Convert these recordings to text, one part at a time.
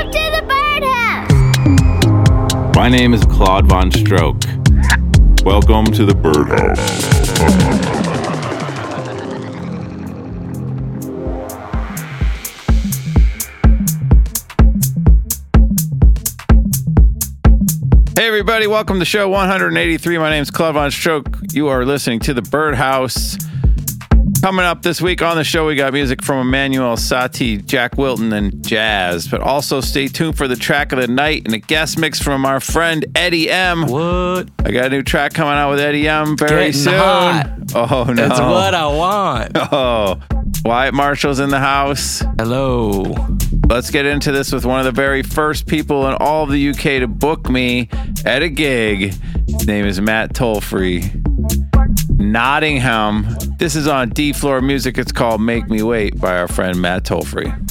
Welcome to the birdhouse. My name is Claude Von Stroke. Welcome to the birdhouse. Hey everybody, welcome to show 183. My name is Claude Von Stroke. You are listening to the Birdhouse. Coming up this week on the show, we got music from Emmanuel Satie, Jack Wilton, and jazz. But also stay tuned for the track of the night and a guest mix from our friend Eddie M. What? I got a new track coming out with Eddie M very Getting soon. hot. Oh no! That's what I want. Oh, Wyatt Marshall's in the house. Hello. Let's get into this with one of the very first people in all of the UK to book me at a gig. His name is Matt Tolfree. Nottingham. This is on D Floor Music. It's called Make Me Wait by our friend Matt Tolfree.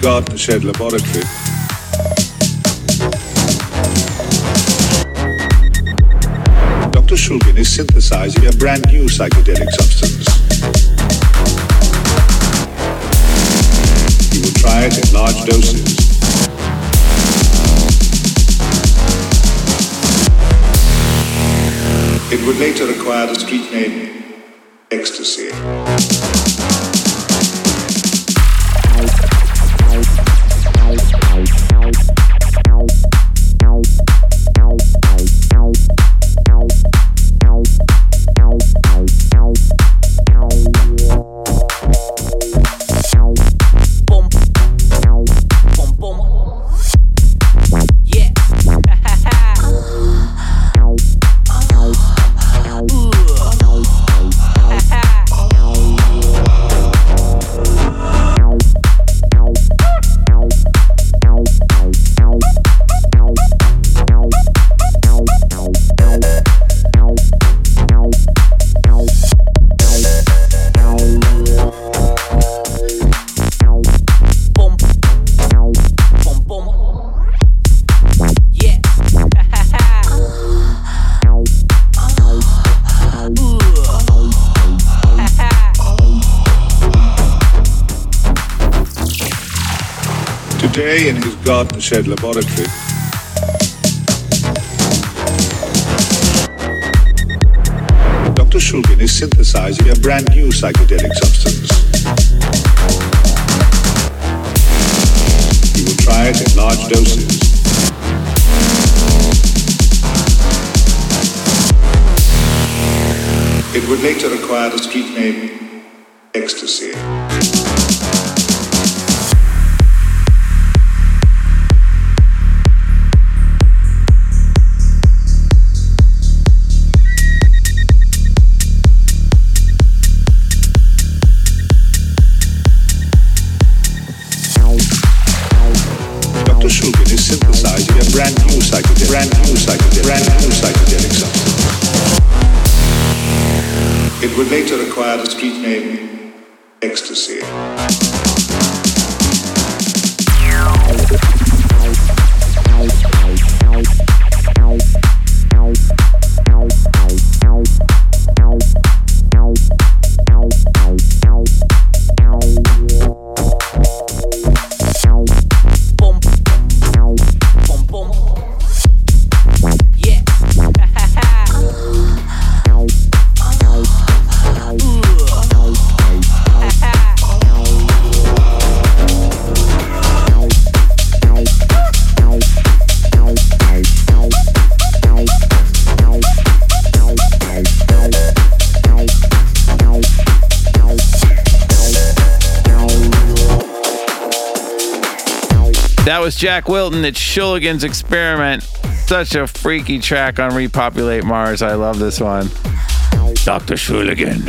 Garden shed laboratory, Dr. Shulgin is synthesizing a brand new psychedelic substance. He will try it in large doses. It would later acquire the street name Ecstasy. Today, in his garden shed laboratory, Dr. Shulgin is synthesizing a brand new psychedelic substance. He will try it in large doses. It would later acquire the street name Ecstasy. Jack Wilton. It's Shulligan's Experiment. Such a freaky track on Repopulate Mars. I love this one. Dr. Shulligan.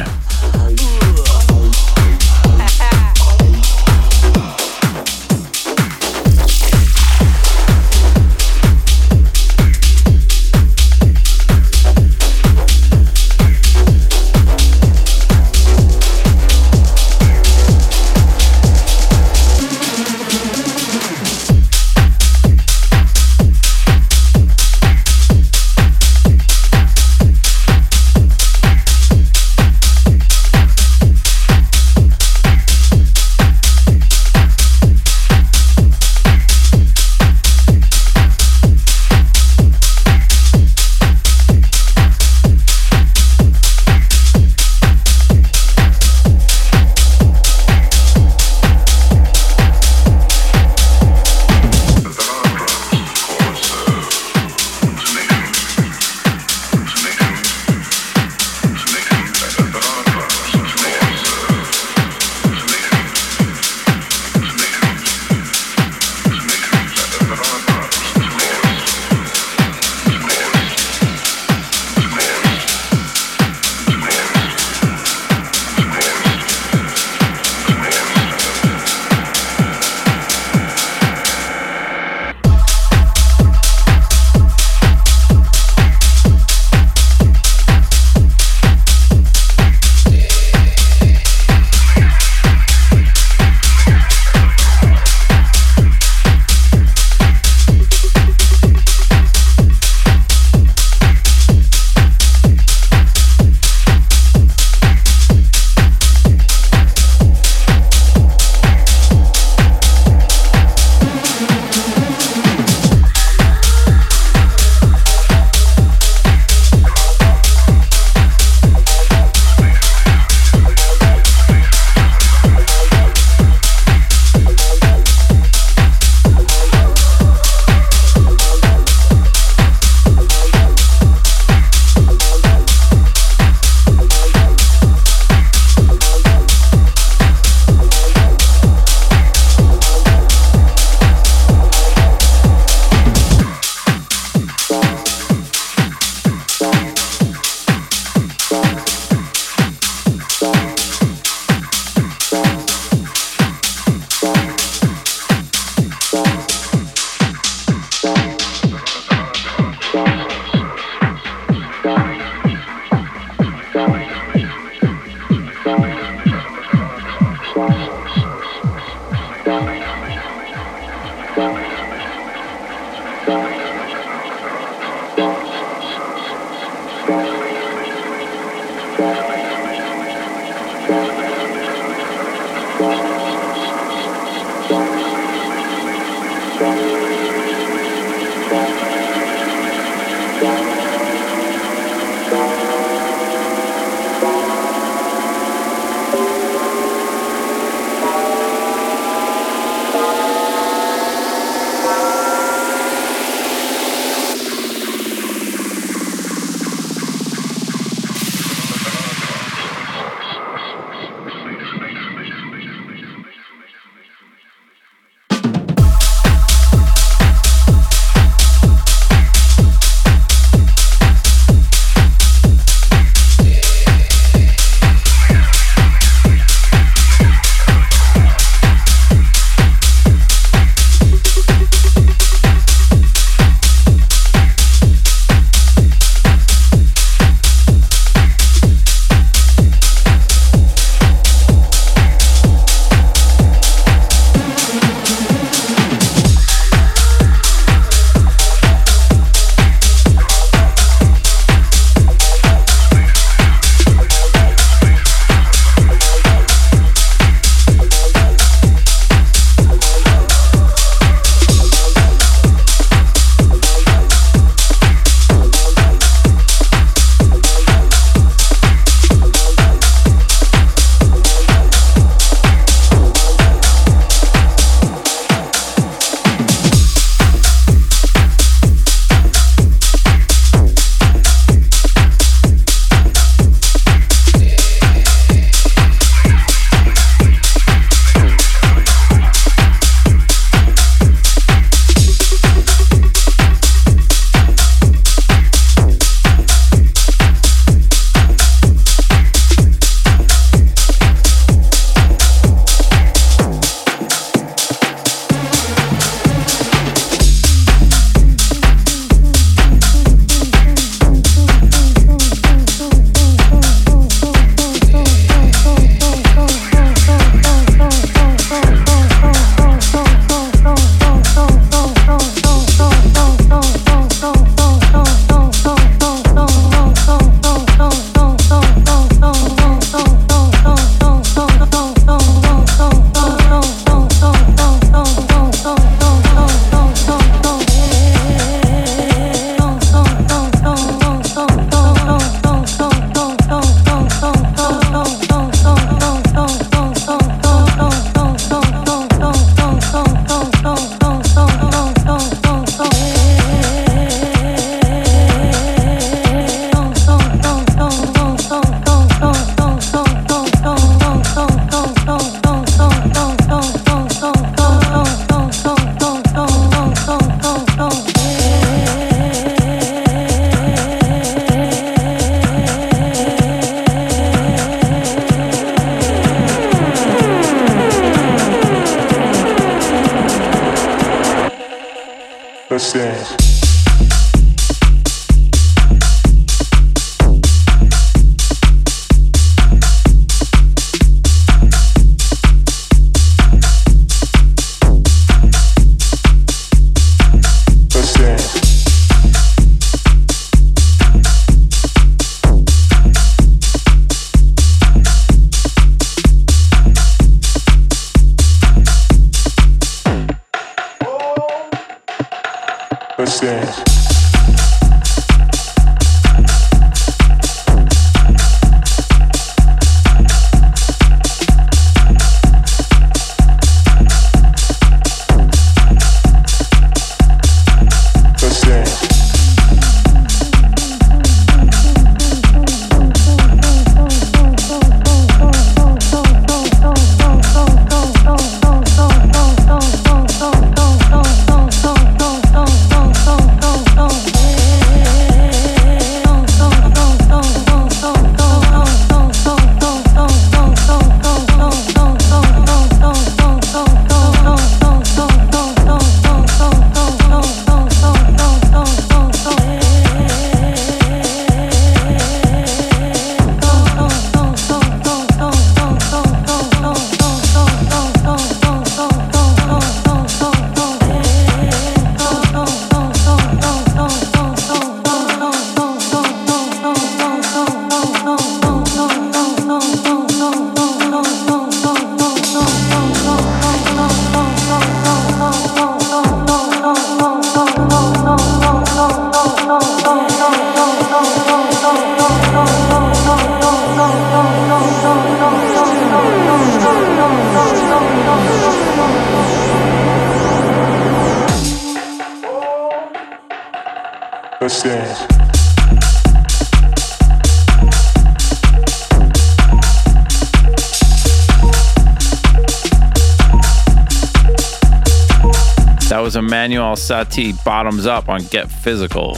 Emmanuel Satie bottoms up on Get Physical.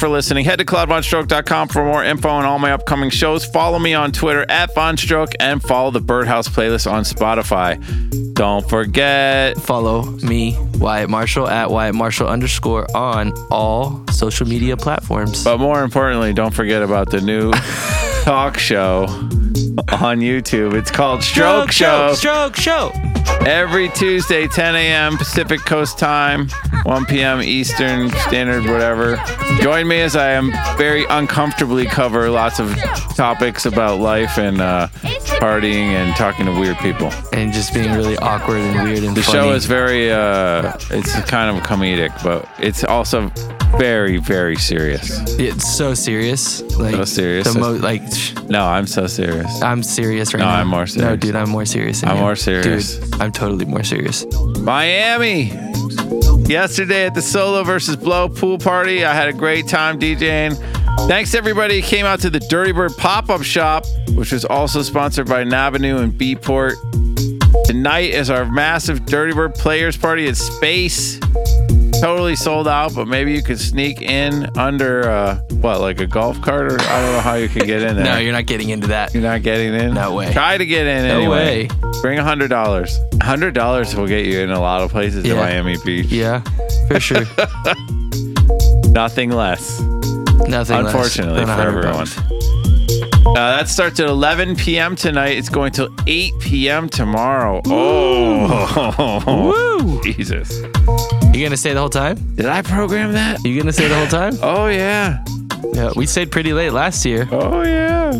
For listening. Head to claudevonstroke.com for more info on all my upcoming shows. Follow me on Twitter at Vonstroke and follow the Birdhouse playlist on Spotify. Don't forget, Follow me, Wyatt Marshall, at Wyatt Marshall underscore on all social media platforms. but more importantly, don't forget about the new talk show on YouTube. It's called Stroke Show. Stroke Show. Every Tuesday, 10 a.m. Pacific Coast time, 1 p.m. Eastern Standard, whatever. Join me as I am very uncomfortably cover lots of topics about life and uh, partying and talking to weird people. And just being really awkward and weird and The funny. show is very, uh, it's kind of comedic, but it's also very, very serious. It's so serious. Like So serious. The mo- like sh- No, I'm so serious. I'm serious right No, now. I'm more serious. No, dude, I'm more serious. Than I'm you. more serious. Dude, I'm totally more serious. Miami. Yesterday at the Solo versus Blow pool party, I had a great time DJing. Thanks everybody who came out to the Dirty Bird pop up shop, which was also sponsored by Navanoo and Beatport. Tonight is our massive Dirty Bird Players Party at Space. Totally sold out, but maybe you could sneak in under uh, what, like a golf cart, or I don't know how you could get in there. No, you're not getting into that. You're not getting in. No way. Try to get in No anyway. way. Bring a hundred dollars. A hundred dollars will get you in a lot of places in Yeah. Miami Beach. Yeah, for sure. Nothing less. Nothing. less Unfortunately than for 100 everyone. bucks. Uh, that starts at 11 p.m. tonight. It's going till 8 p.m. tomorrow. Oh, Woo! Jesus! You gonna stay the whole time? Did I program that? You gonna stay the whole time? Oh yeah. Yeah, we stayed pretty late last year. Oh yeah.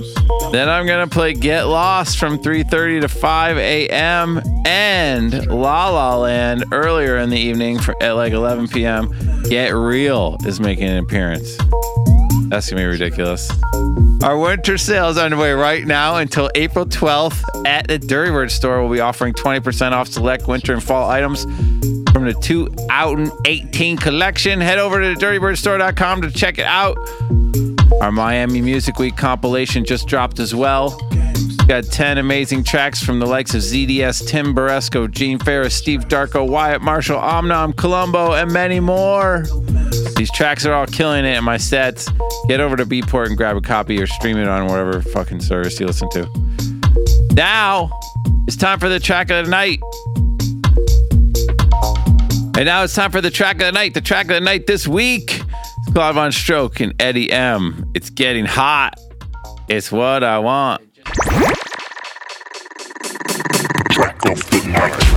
Then I'm gonna play Get Lost from 3:30 to 5 a.m. and La La Land earlier in the evening for, at like 11 p.m. Get Real is making an appearance. That's gonna be ridiculous. Our winter sale is underway right now until April 12th at the Dirty Bird store. We'll be offering 20% off select winter and fall items from the 2 out and 18 collection. Head over to dirtybirdstore.com to check it out. Our Miami Music Week compilation just dropped as well. Got 10 amazing tracks from the likes of ZDS, Tim Baresko, Gene Farris, Steve Darko, Wyatt Marshall, Omnom, Colombo, and many more. These tracks are all killing it in my sets. Get over to Beatport and grab a copy or stream it on whatever fucking service you listen to. Now, it's time for the track of the night. And now it's time for the track of the night. The track of the night this week is Claude Stroke and Eddie M. It's getting hot. It's what I want. Track of the night.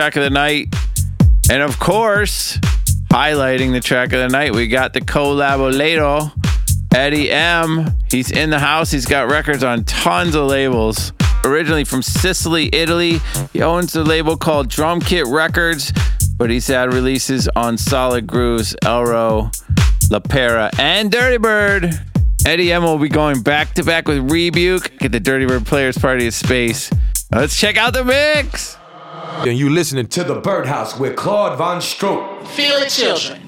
Track of the night. And of course, highlighting the track of the night, we got the collaborator, Eddie M. He's in the house. He's got records on tons of labels. Originally from Sicily, Italy. He owns a label called Drum Kit Records, but he's had releases on Solid Grooves, Elro, La Pera, and Dirty Bird. Eddie M will be going back to back with Rebuke at the Dirty Bird Players Party of Space. Let's check out the mix. And you listening to the Birdhouse with Claude Von Stroke. Feel it, children.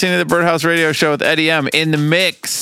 Listening to the Birdhouse Radio Show with Eddie M in the mix.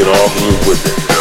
Can all groove with it.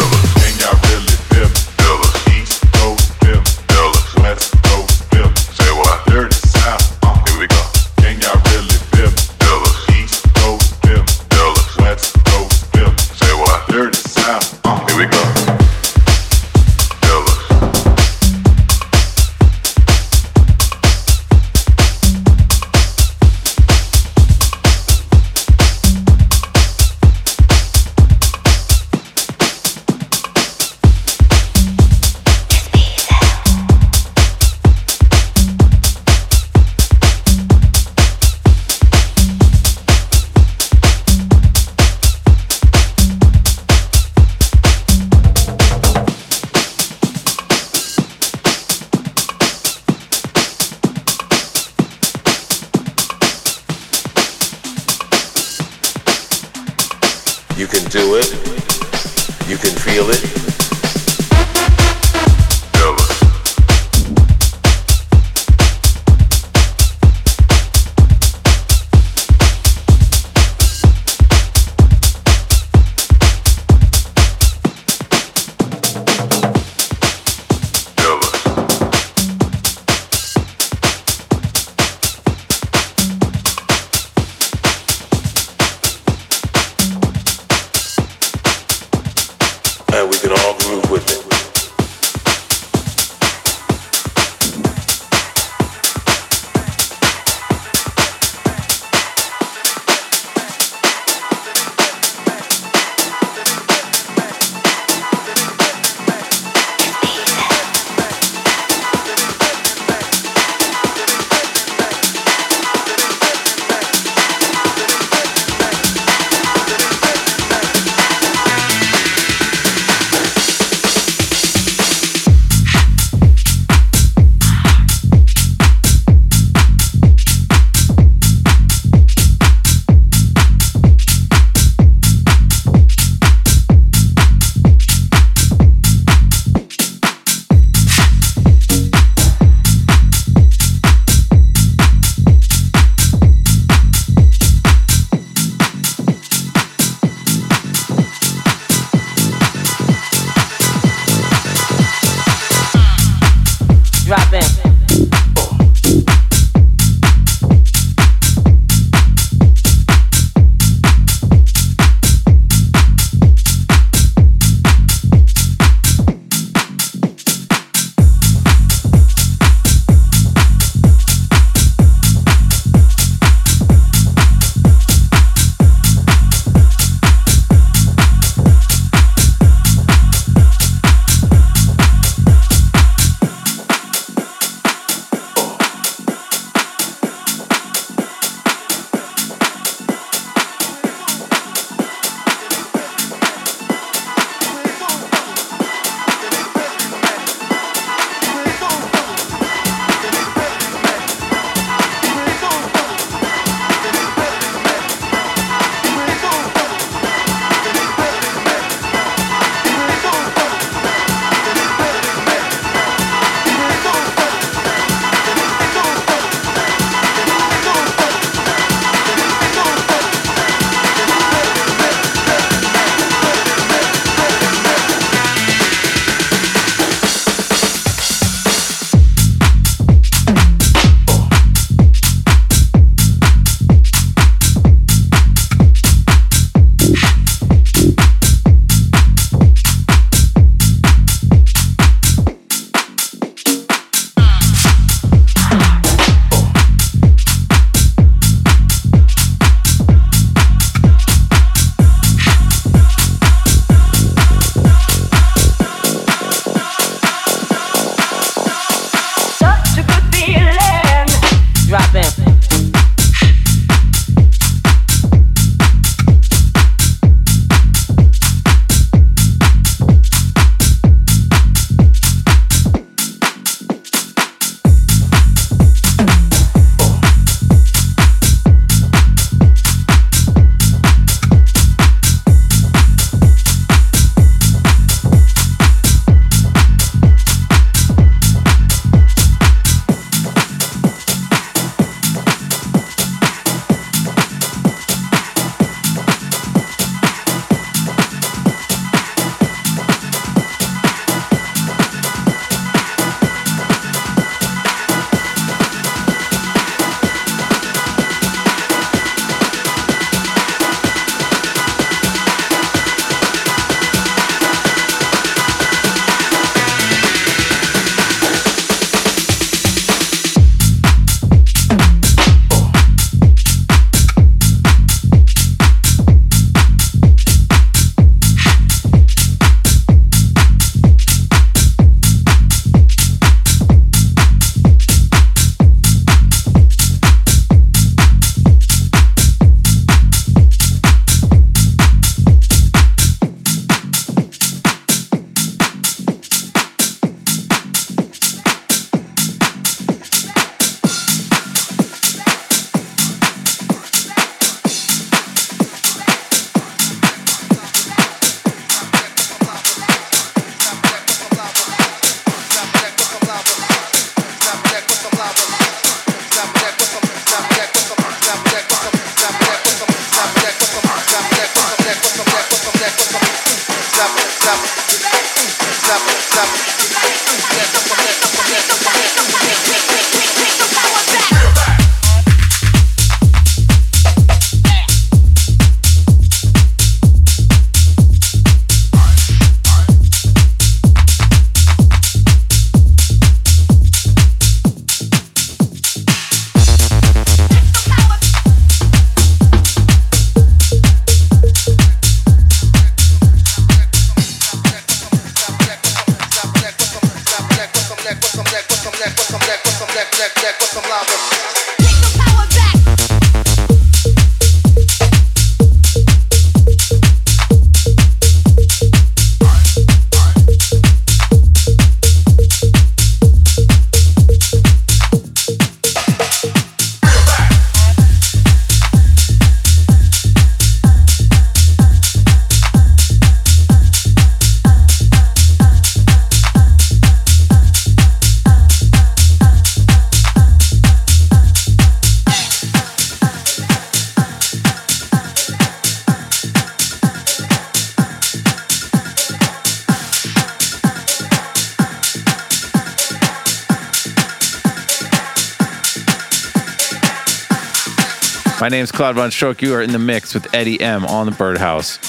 Name's Claude VonStroke. You are in the mix with Eddie M on the Birdhouse.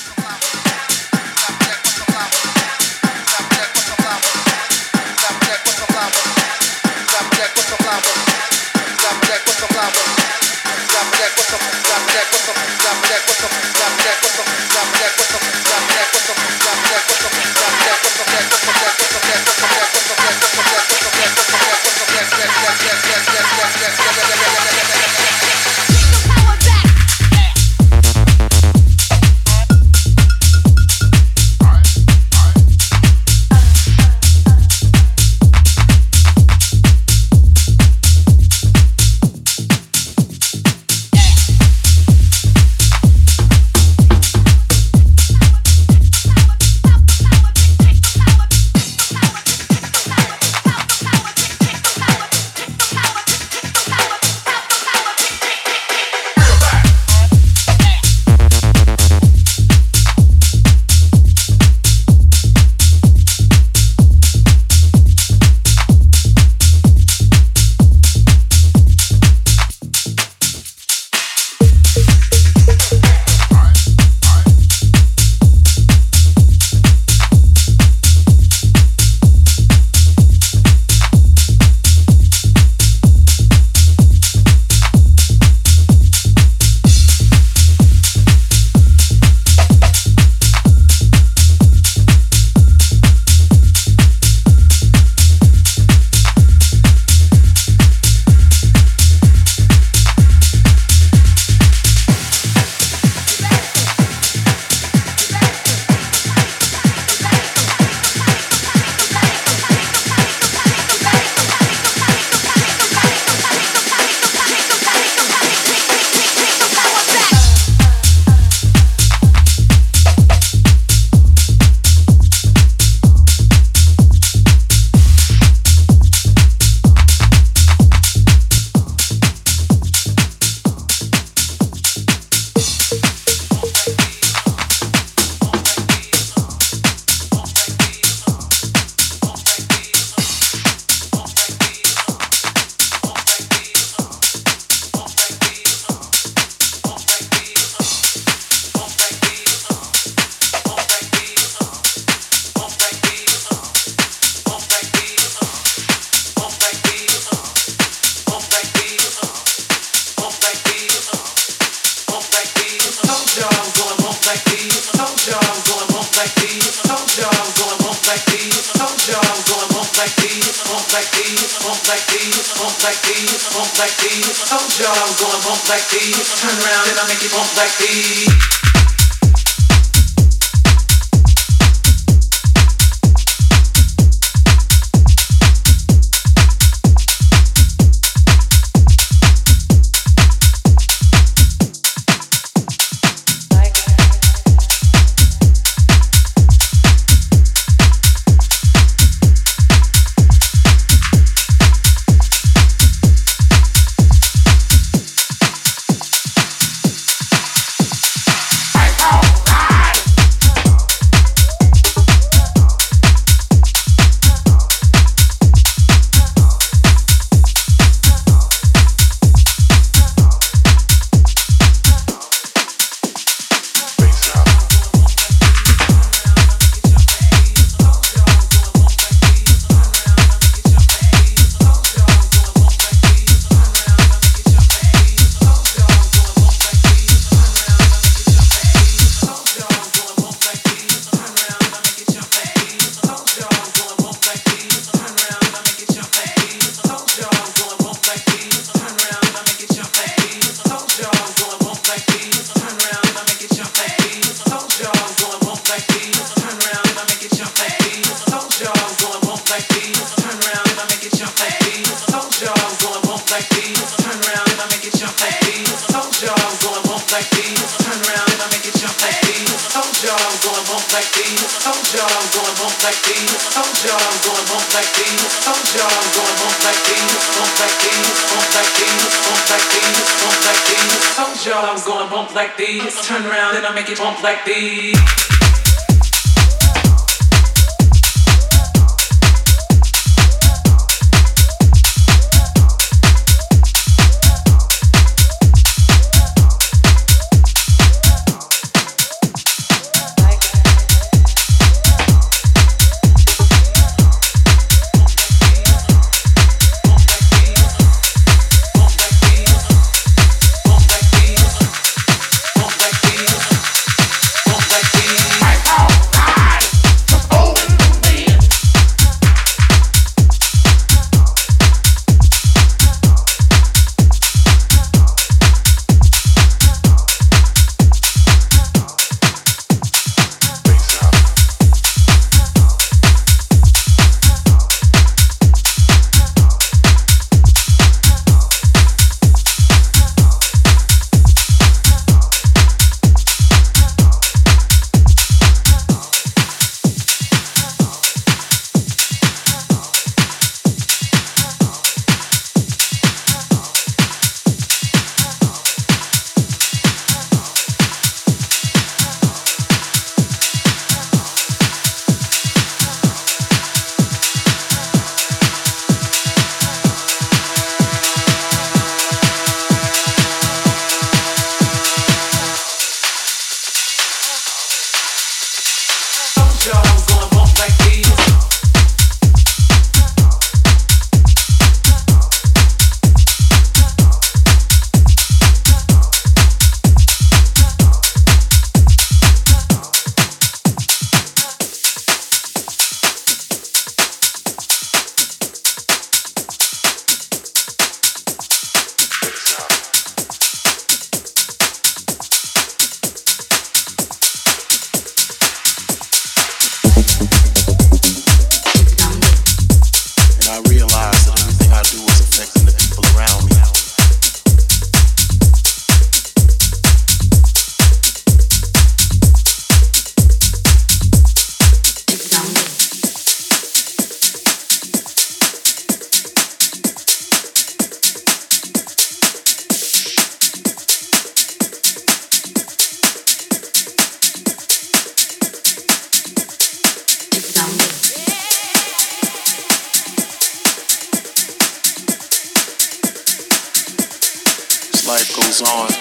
things on. I'm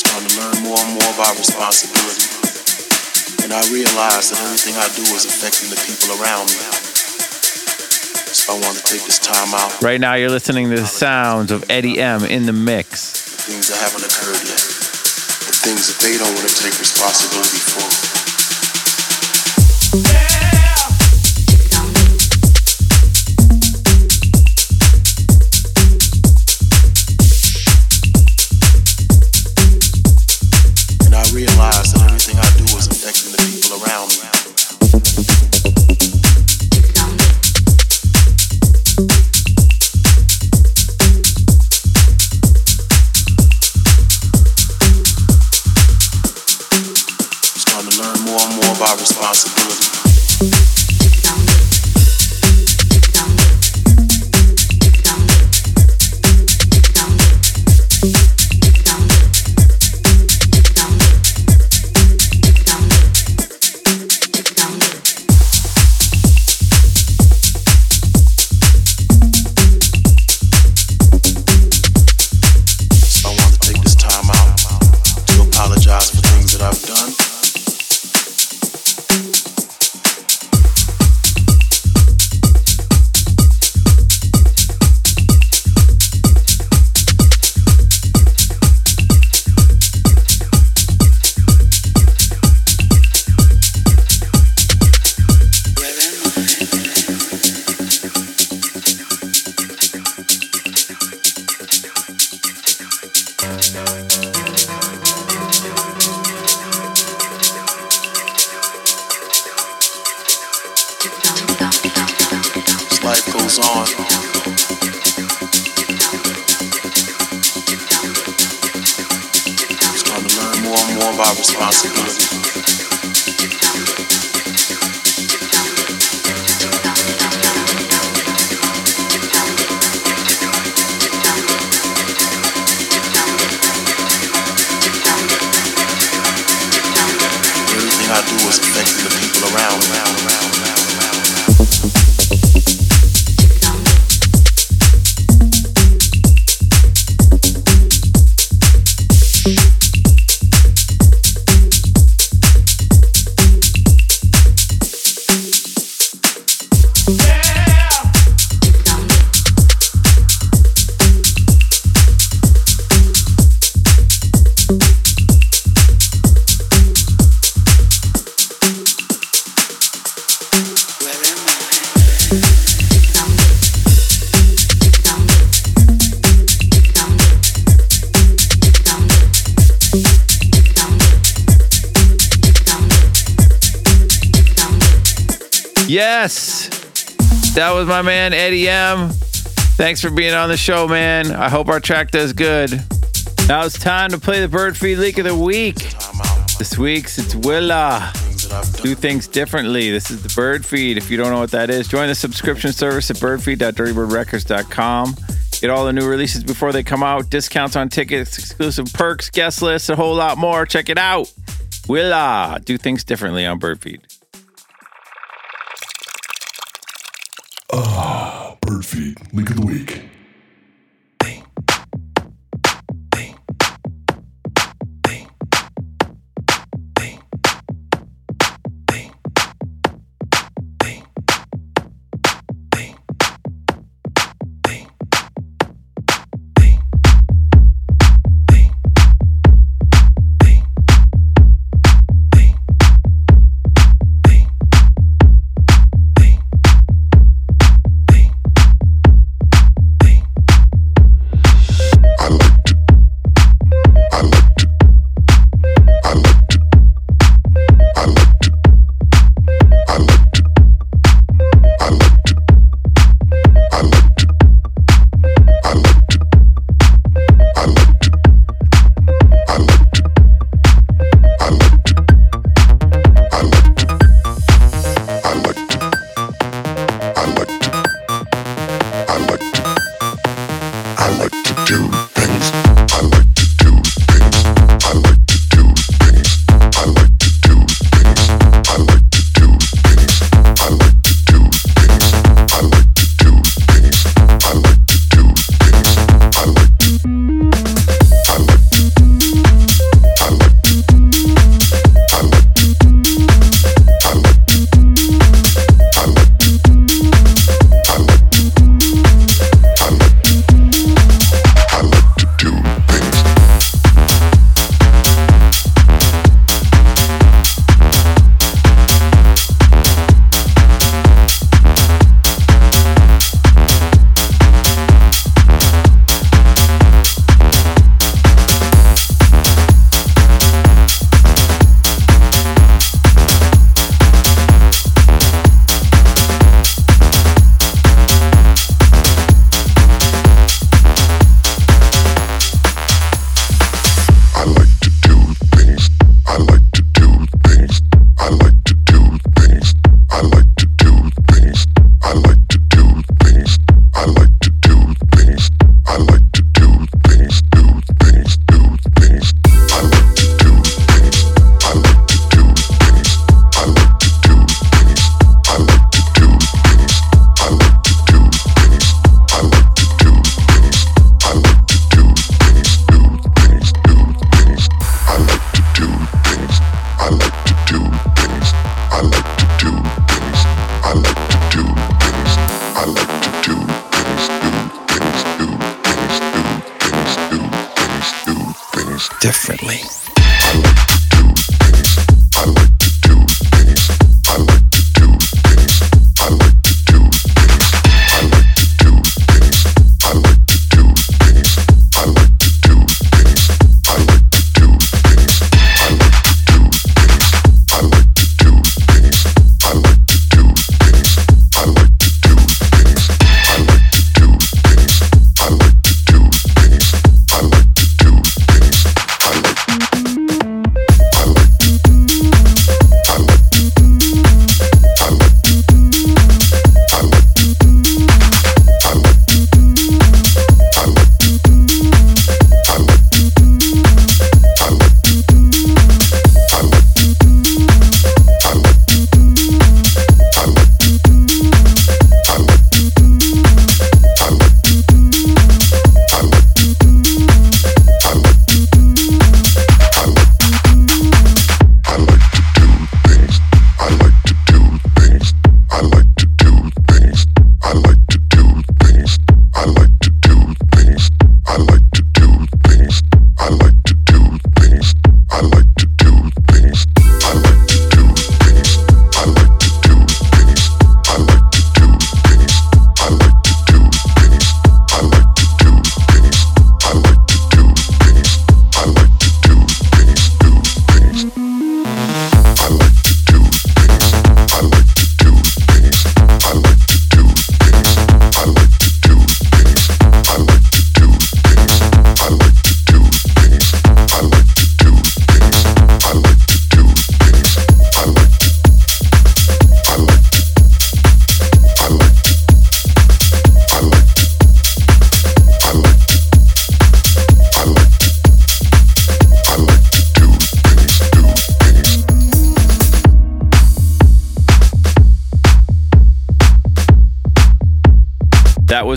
starting to learn more and more about responsibility. And I realize that everything I do is affecting the people around me. So I want to take this time out. Right now, you're listening to the sounds of Eddie M in the mix. The things that haven't occurred yet. The things that they don't want to take responsibility for. that was my man Eddie M. Thanks for being on the show, man. I hope our track does good. Now it's time to play the bird feed leak of the week. This week's it's Willa. Do things differently. This is the bird feed. If you don't know what that is, join the subscription service at birdfeed.dirtybirdrecords.com. Get all the new releases before they come out, discounts on tickets, exclusive perks, guest lists, a whole lot more. Check it out. Willa. Do things differently on Birdfeed. Ah, bird feed, leak of the week.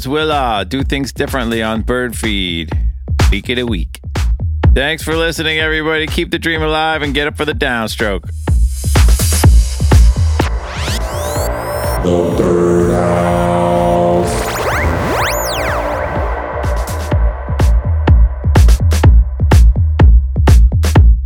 Was Willa. Do things differently on Bird Feed. Week of the week. Thanks for listening, everybody. Keep the dream alive and get up for the downstroke. The Birdhouse.